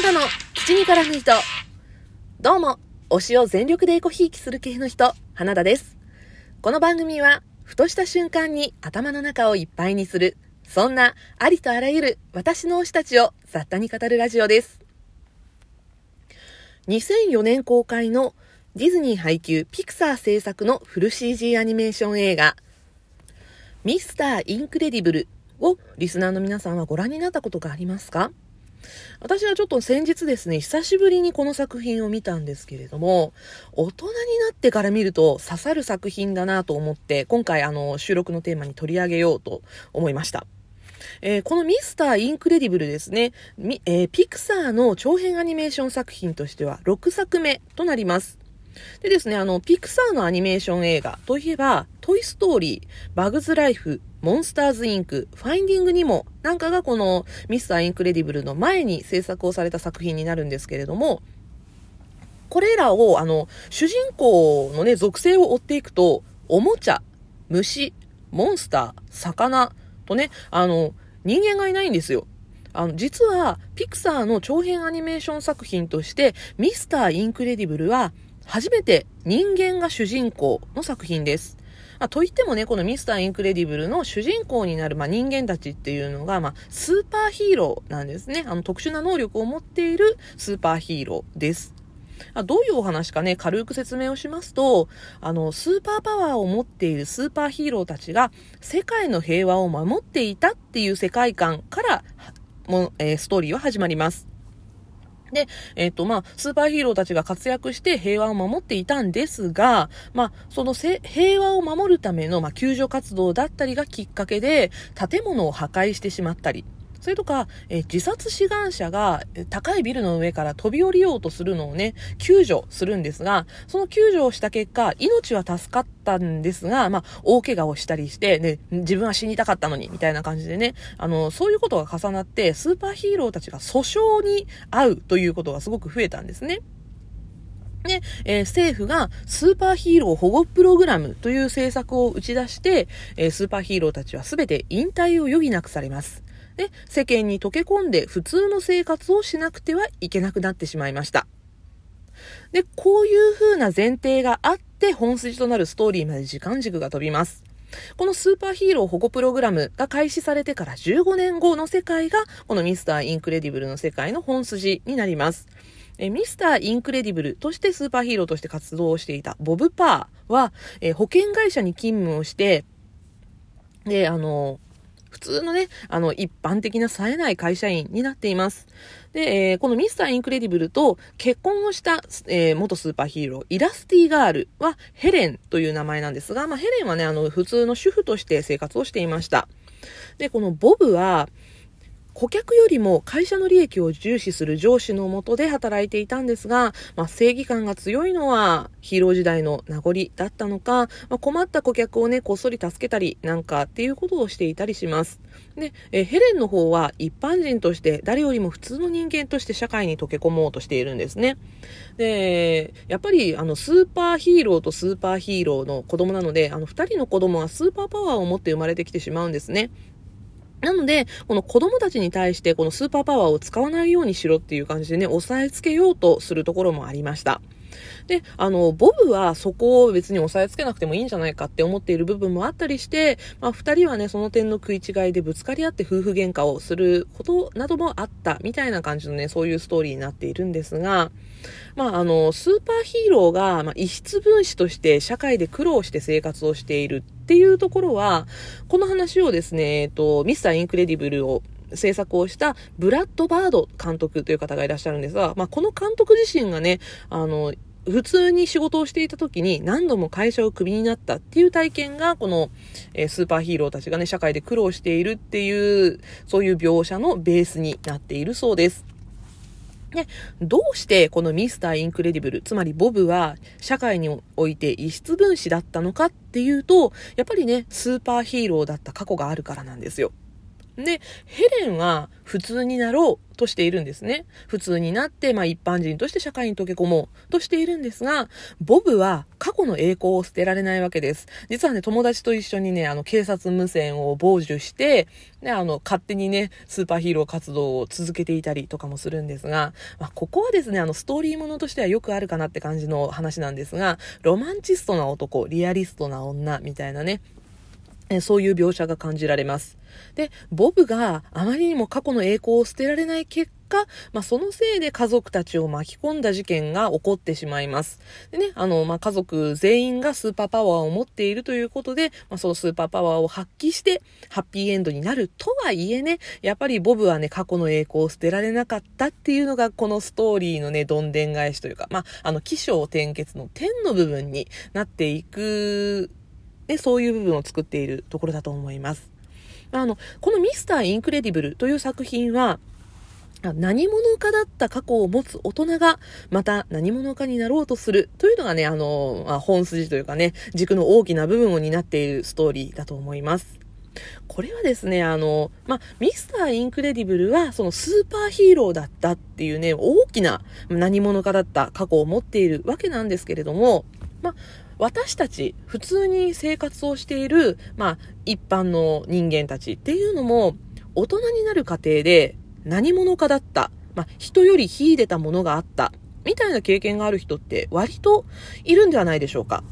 花田の口に絡む人。どうも、推しを全力でエコひいきする系の人、花田です。この番組は、ふとした瞬間に頭の中をいっぱいにする、そんなありとあらゆる私の推したちを雑多に語るラジオです。2004年公開のディズニー配給ピクサー制作のフル CG アニメーション映画、ミスター・インクレディブルをリスナーの皆さんはご覧になったことがありますか？私はちょっと先日ですね、久しぶりにこの作品を見たんですけれども、大人になってから見ると刺さる作品だなと思って、今回あの収録のテーマに取り上げようと思いました。えー、このミスター・インクレディブルですね、えー、ピクサーの長編アニメーション作品としては6作目となります。でですね、あの、ピクサーのアニメーション映画といえば、トイ・ストーリー、バグズ・ライフ、モンスターズ・インク、ファインディング・ニモ、なんかがこのミスター・インクレディブルの前に制作をされた作品になるんですけれども、これらを、あの、主人公のね、属性を追っていくと、おもちゃ、虫、モンスター、魚とね、あの、人間がいないんですよ。あの、実は、ピクサーの長編アニメーション作品として、ミスター・インクレディブルは、初めて人間が主人公の作品です。まあ、といってもね、このミスターインクレディブルの主人公になる、まあ、人間たちっていうのが、まあ、スーパーヒーローなんですね。あの、特殊な能力を持っているスーパーヒーローです。どういうお話かね、軽く説明をしますと、あの、スーパーパワーを持っているスーパーヒーローたちが、世界の平和を守っていたっていう世界観から、もえー、ストーリーは始まります。で、えっ、ー、と、まあ、スーパーヒーローたちが活躍して平和を守っていたんですが、まあ、その平和を守るための、まあ、救助活動だったりがきっかけで、建物を破壊してしまったり、それとか、え自殺志願者が高いビルの上から飛び降りようとするのをね、救助するんですが、その救助をした結果、命は助かったんですが、まあ、大怪我をしたりして、ね、自分は死にたかったのに、みたいな感じでね、あの、そういうことが重なって、スーパーヒーローたちが訴訟に遭うということがすごく増えたんですね。で、えー、政府がスーパーヒーロー保護プログラムという政策を打ち出して、えー、スーパーヒーローたちは全て引退を余儀なくされます。で、世間に溶け込んで普通の生活をしなくてはいけなくなってしまいました。で、こういう風な前提があって本筋となるストーリーまで時間軸が飛びます。このスーパーヒーロー保護プログラムが開始されてから15年後の世界が、このミスターインクレディブルの世界の本筋になります。えミスターインクレディブルとしてスーパーヒーローとして活動をしていたボブ・パーは、え保険会社に勤務をして、で、あの、普通のね、あの、一般的な冴えない会社員になっています。で、えー、このミスターインクレディブルと結婚をした、えー、元スーパーヒーロー、イラスティガールはヘレンという名前なんですが、まあ、ヘレンはね、あの、普通の主婦として生活をしていました。で、このボブは、顧客よりも会社の利益を重視する上司のもとで働いていたんですが、まあ、正義感が強いのはヒーロー時代の名残だったのか、まあ、困った顧客をね、こっそり助けたりなんかっていうことをしていたりします。で、えヘレンの方は一般人として誰よりも普通の人間として社会に溶け込もうとしているんですね。で、やっぱりあのスーパーヒーローとスーパーヒーローの子供なので、あの二人の子供はスーパーパワーを持って生まれてきてしまうんですね。なので、この子供たちに対してこのスーパーパワーを使わないようにしろっていう感じでね、押さえつけようとするところもありました。で、あの、ボブはそこを別に押さえつけなくてもいいんじゃないかって思っている部分もあったりして、まあ、二人はね、その点の食い違いでぶつかり合って夫婦喧嘩をすることなどもあったみたいな感じのね、そういうストーリーになっているんですが、まあ、あの、スーパーヒーローが、まあ、異質分子として社会で苦労して生活をしているっていうところは、この話をですね、えっと、ミスターインクレディブルを制作をしたブラッド・バード監督という方がいらっしゃるんですが、まあ、この監督自身がね、あの、普通に仕事をしていた時に何度も会社をクビになったっていう体験が、この、え、スーパーヒーローたちがね、社会で苦労しているっていう、そういう描写のベースになっているそうです。ね、どうしてこのミスターインクレディブル、つまりボブは社会において異質分子だったのかっていうと、やっぱりね、スーパーヒーローだった過去があるからなんですよ。で、ヘレンは普通になろうとしているんですね。普通になって、まあ一般人として社会に溶け込もうとしているんですが、ボブは過去の栄光を捨てられないわけです。実はね、友達と一緒にね、あの、警察無線を傍受して、で、あの、勝手にね、スーパーヒーロー活動を続けていたりとかもするんですが、まあ、ここはですね、あの、ストーリーものとしてはよくあるかなって感じの話なんですが、ロマンチストな男、リアリストな女、みたいなね、そういう描写が感じられます。で、ボブがあまりにも過去の栄光を捨てられない結果、まあ、そのせいで家族たちを巻き込んだ事件が起こってしまいます。でね、あの、まあ、家族全員がスーパーパワーを持っているということで、まあ、そのスーパーパワーを発揮して、ハッピーエンドになるとはいえね、やっぱりボブはね、過去の栄光を捨てられなかったっていうのが、このストーリーのね、どんでん返しというか、まあ、あの、起承転結の転の部分になっていくで、そういう部分を作っているところだと思います。あの、このミスター・インクレディブルという作品は、何者かだった過去を持つ大人が、また何者かになろうとするというのがね、あの、まあ、本筋というかね、軸の大きな部分を担っているストーリーだと思います。これはですね、あの、まあ、ミスター・インクレディブルは、そのスーパーヒーローだったっていうね、大きな何者かだった過去を持っているわけなんですけれども、まあ、私たち、普通に生活をしている、まあ、一般の人間たちっていうのも、大人になる過程で何者かだった、まあ、人より秀でたものがあった、みたいな経験がある人って割といるんではないでしょうか。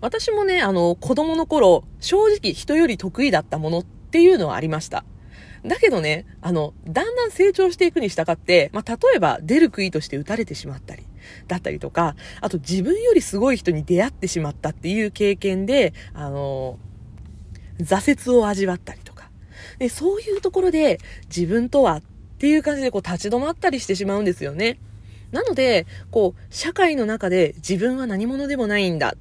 私もね、あの、子供の頃、正直人より得意だったものっていうのはありました。だけどね、あの、だんだん成長していくに従って、まあ、例えば出る杭として打たれてしまったり、だったりとか、あと自分よりすごい人に出会ってしまったっていう経験で、あの、挫折を味わったりとか。で、そういうところで自分とはっていう感じでこう立ち止まったりしてしまうんですよね。なので、こう、社会の中で自分は何者でもないんだ。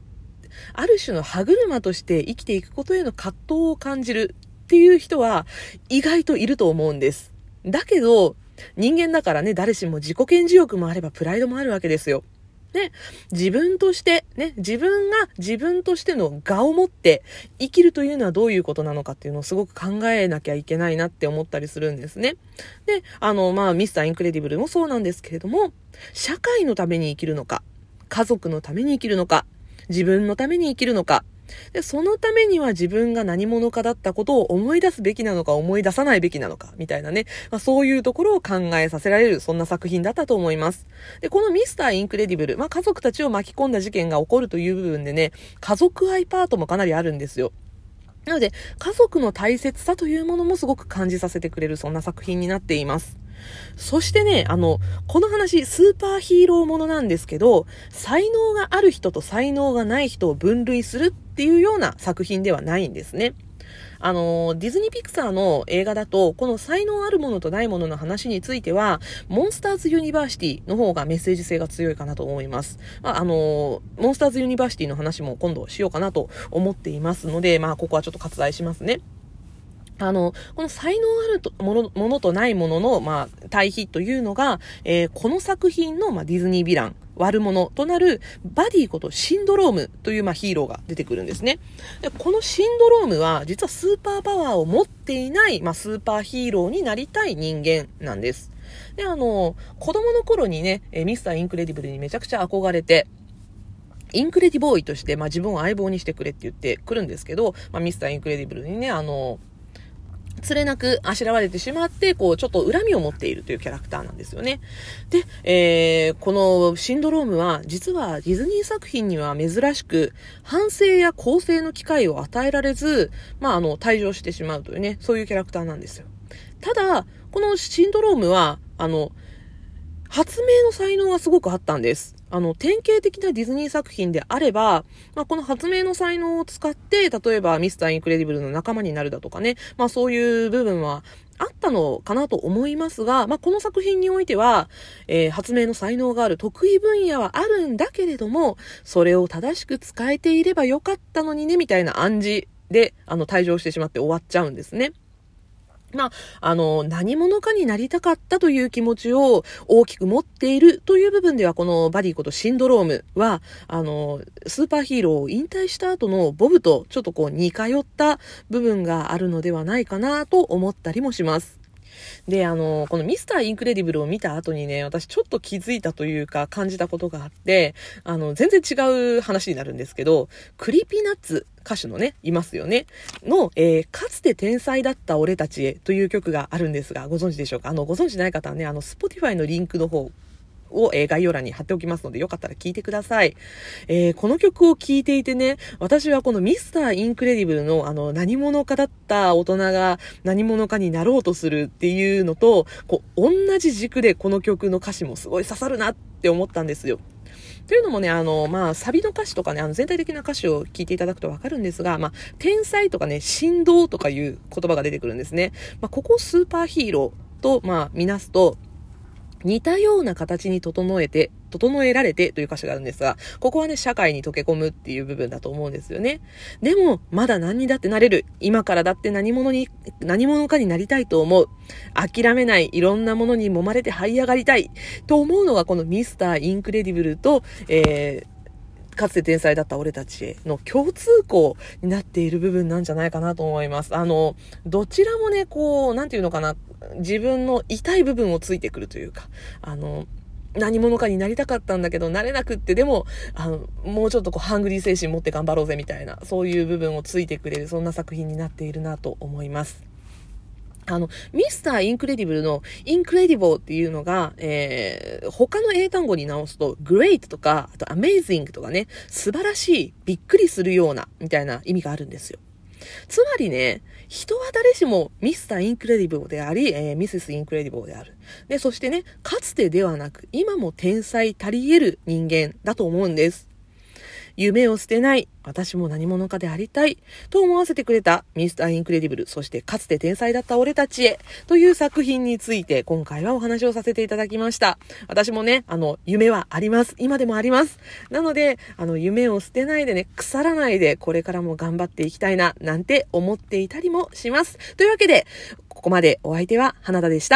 ある種の歯車として生きていくことへの葛藤を感じるっていう人は意外といると思うんです。だけど、人間だからね、誰しも自己顕示欲もあればプライドもあるわけですよ。ね、自分として、ね、自分が自分としての我を持って生きるというのはどういうことなのかっていうのをすごく考えなきゃいけないなって思ったりするんですね。で、あの、まあ、ミスターインクレディブルもそうなんですけれども、社会のために生きるのか、家族のために生きるのか、自分のために生きるのか、で、そのためには自分が何者かだったことを思い出すべきなのか思い出さないべきなのか、みたいなね、まあ、そういうところを考えさせられる、そんな作品だったと思います。で、このミスターインクレディブル、まあ、家族たちを巻き込んだ事件が起こるという部分でね、家族愛パートもかなりあるんですよ。なので、家族の大切さというものもすごく感じさせてくれる、そんな作品になっています。そしてね、あの、この話、スーパーヒーローものなんですけど、才能がある人と才能がない人を分類するっていうような作品ではないんですね。あの、ディズニーピクサーの映画だと、この才能あるものとないものの話については、モンスターズユニバーシティの方がメッセージ性が強いかなと思います。まあ、あの、モンスターズユニバーシティの話も今度しようかなと思っていますので、まあ、ここはちょっと割愛しますね。あの、この才能あるとものものとないものの、まあ、対比というのが、えー、この作品の、まあ、ディズニーヴィラン、悪者となるバディことシンドロームという、まあ、ヒーローが出てくるんですね。でこのシンドロームは実はスーパーパワーを持っていない、まあ、スーパーヒーローになりたい人間なんです。で、あの、子供の頃にね、えミスターインクレディブルにめちゃくちゃ憧れて、インクレディボーイとして、まあ、自分を相棒にしてくれって言ってくるんですけど、まあ、ミスターインクレディブルにね、あの、つれなくあしらわれてしまって、こう、ちょっと恨みを持っているというキャラクターなんですよね。で、えー、このシンドロームは、実はディズニー作品には珍しく、反省や更生の機会を与えられず、まあ、あの、退場してしまうというね、そういうキャラクターなんですよ。ただ、このシンドロームは、あの、発明の才能がすごくあったんです。あの、典型的なディズニー作品であれば、まあ、この発明の才能を使って、例えばミスターインクレディブルの仲間になるだとかね、まあそういう部分はあったのかなと思いますが、まあ、この作品においては、えー、発明の才能がある得意分野はあるんだけれども、それを正しく使えていればよかったのにね、みたいな暗示で、あの、退場してしまって終わっちゃうんですね。まあ、あの、何者かになりたかったという気持ちを大きく持っているという部分では、このバディことシンドロームは、あの、スーパーヒーローを引退した後のボブとちょっとこう似通った部分があるのではないかなと思ったりもします。で、あの、このミスターインクレディブルを見た後にね、私ちょっと気づいたというか感じたことがあって、あの、全然違う話になるんですけど、 Creepy Nuts 歌手のね、いますよね。の、えー、かつて天才だった俺たちへという曲があるんですが、ご存知でしょうか？あの、ご存知ない方はね、あの、Spotify のリンクの方、を、え、概要欄に貼っておきますので、よかったら聞いてください。えー、この曲を聴いていてね、私はこのミスターインクレディブルのあの、何者かだった大人が何者かになろうとするっていうのと、こう、同じ軸でこの曲の歌詞もすごい刺さるなって思ったんですよ。というのもね、あの、まあ、サビの歌詞とかね、あの、全体的な歌詞を聞いていただくとわかるんですが、まあ、天才とかね、神童とかいう言葉が出てくるんですね。まあ、ここスーパーヒーローと、まあ、見なすと、似たような形に整えて、整えられてという歌詞があるんですが、ここはね、社会に溶け込むっていう部分だと思うんですよね。でも、まだ何にだってなれる。今からだって何者に、何者かになりたいと思う。諦めない。いろんなものに揉まれて這い上がりたい。と思うのがこのミスターインクレディブルと、えー、かつて天才だった俺たちへの共通項になっている部分なんじゃないかなと思います。あの、どちらもね、こう、なんていうのかな、自分の痛い部分をついてくるというか、あの、何者かになりたかったんだけど、なれなくって、でも、あの、もうちょっとこう、ハングリー精神持って頑張ろうぜみたいな、そういう部分をついてくれる、そんな作品になっているなと思います。あの、ミスターインクレディブルの incredible っていうのが、えー、他の英単語に直すと、 great とか、あと amazing とかね、素晴らしい、びっくりするような、みたいな意味があるんですよ。つまりね、人は誰しもミスターインクレディブルであり、えー、ミセスインクレディブルである。で、そしてね、かつてではなく、今も天才足り得る人間だと思うんです。夢を捨てない。私も何者かでありたい。と思わせてくれたミスターインクレディブル、そしてかつて天才だった俺たちへ。という作品について今回はお話をさせていただきました。私もね、あの、夢はあります。今でもあります。なので、あの、夢を捨てないでね、腐らないで、これからも頑張っていきたいな、なんて思っていたりもします。というわけで、ここまでお相手は花田でした。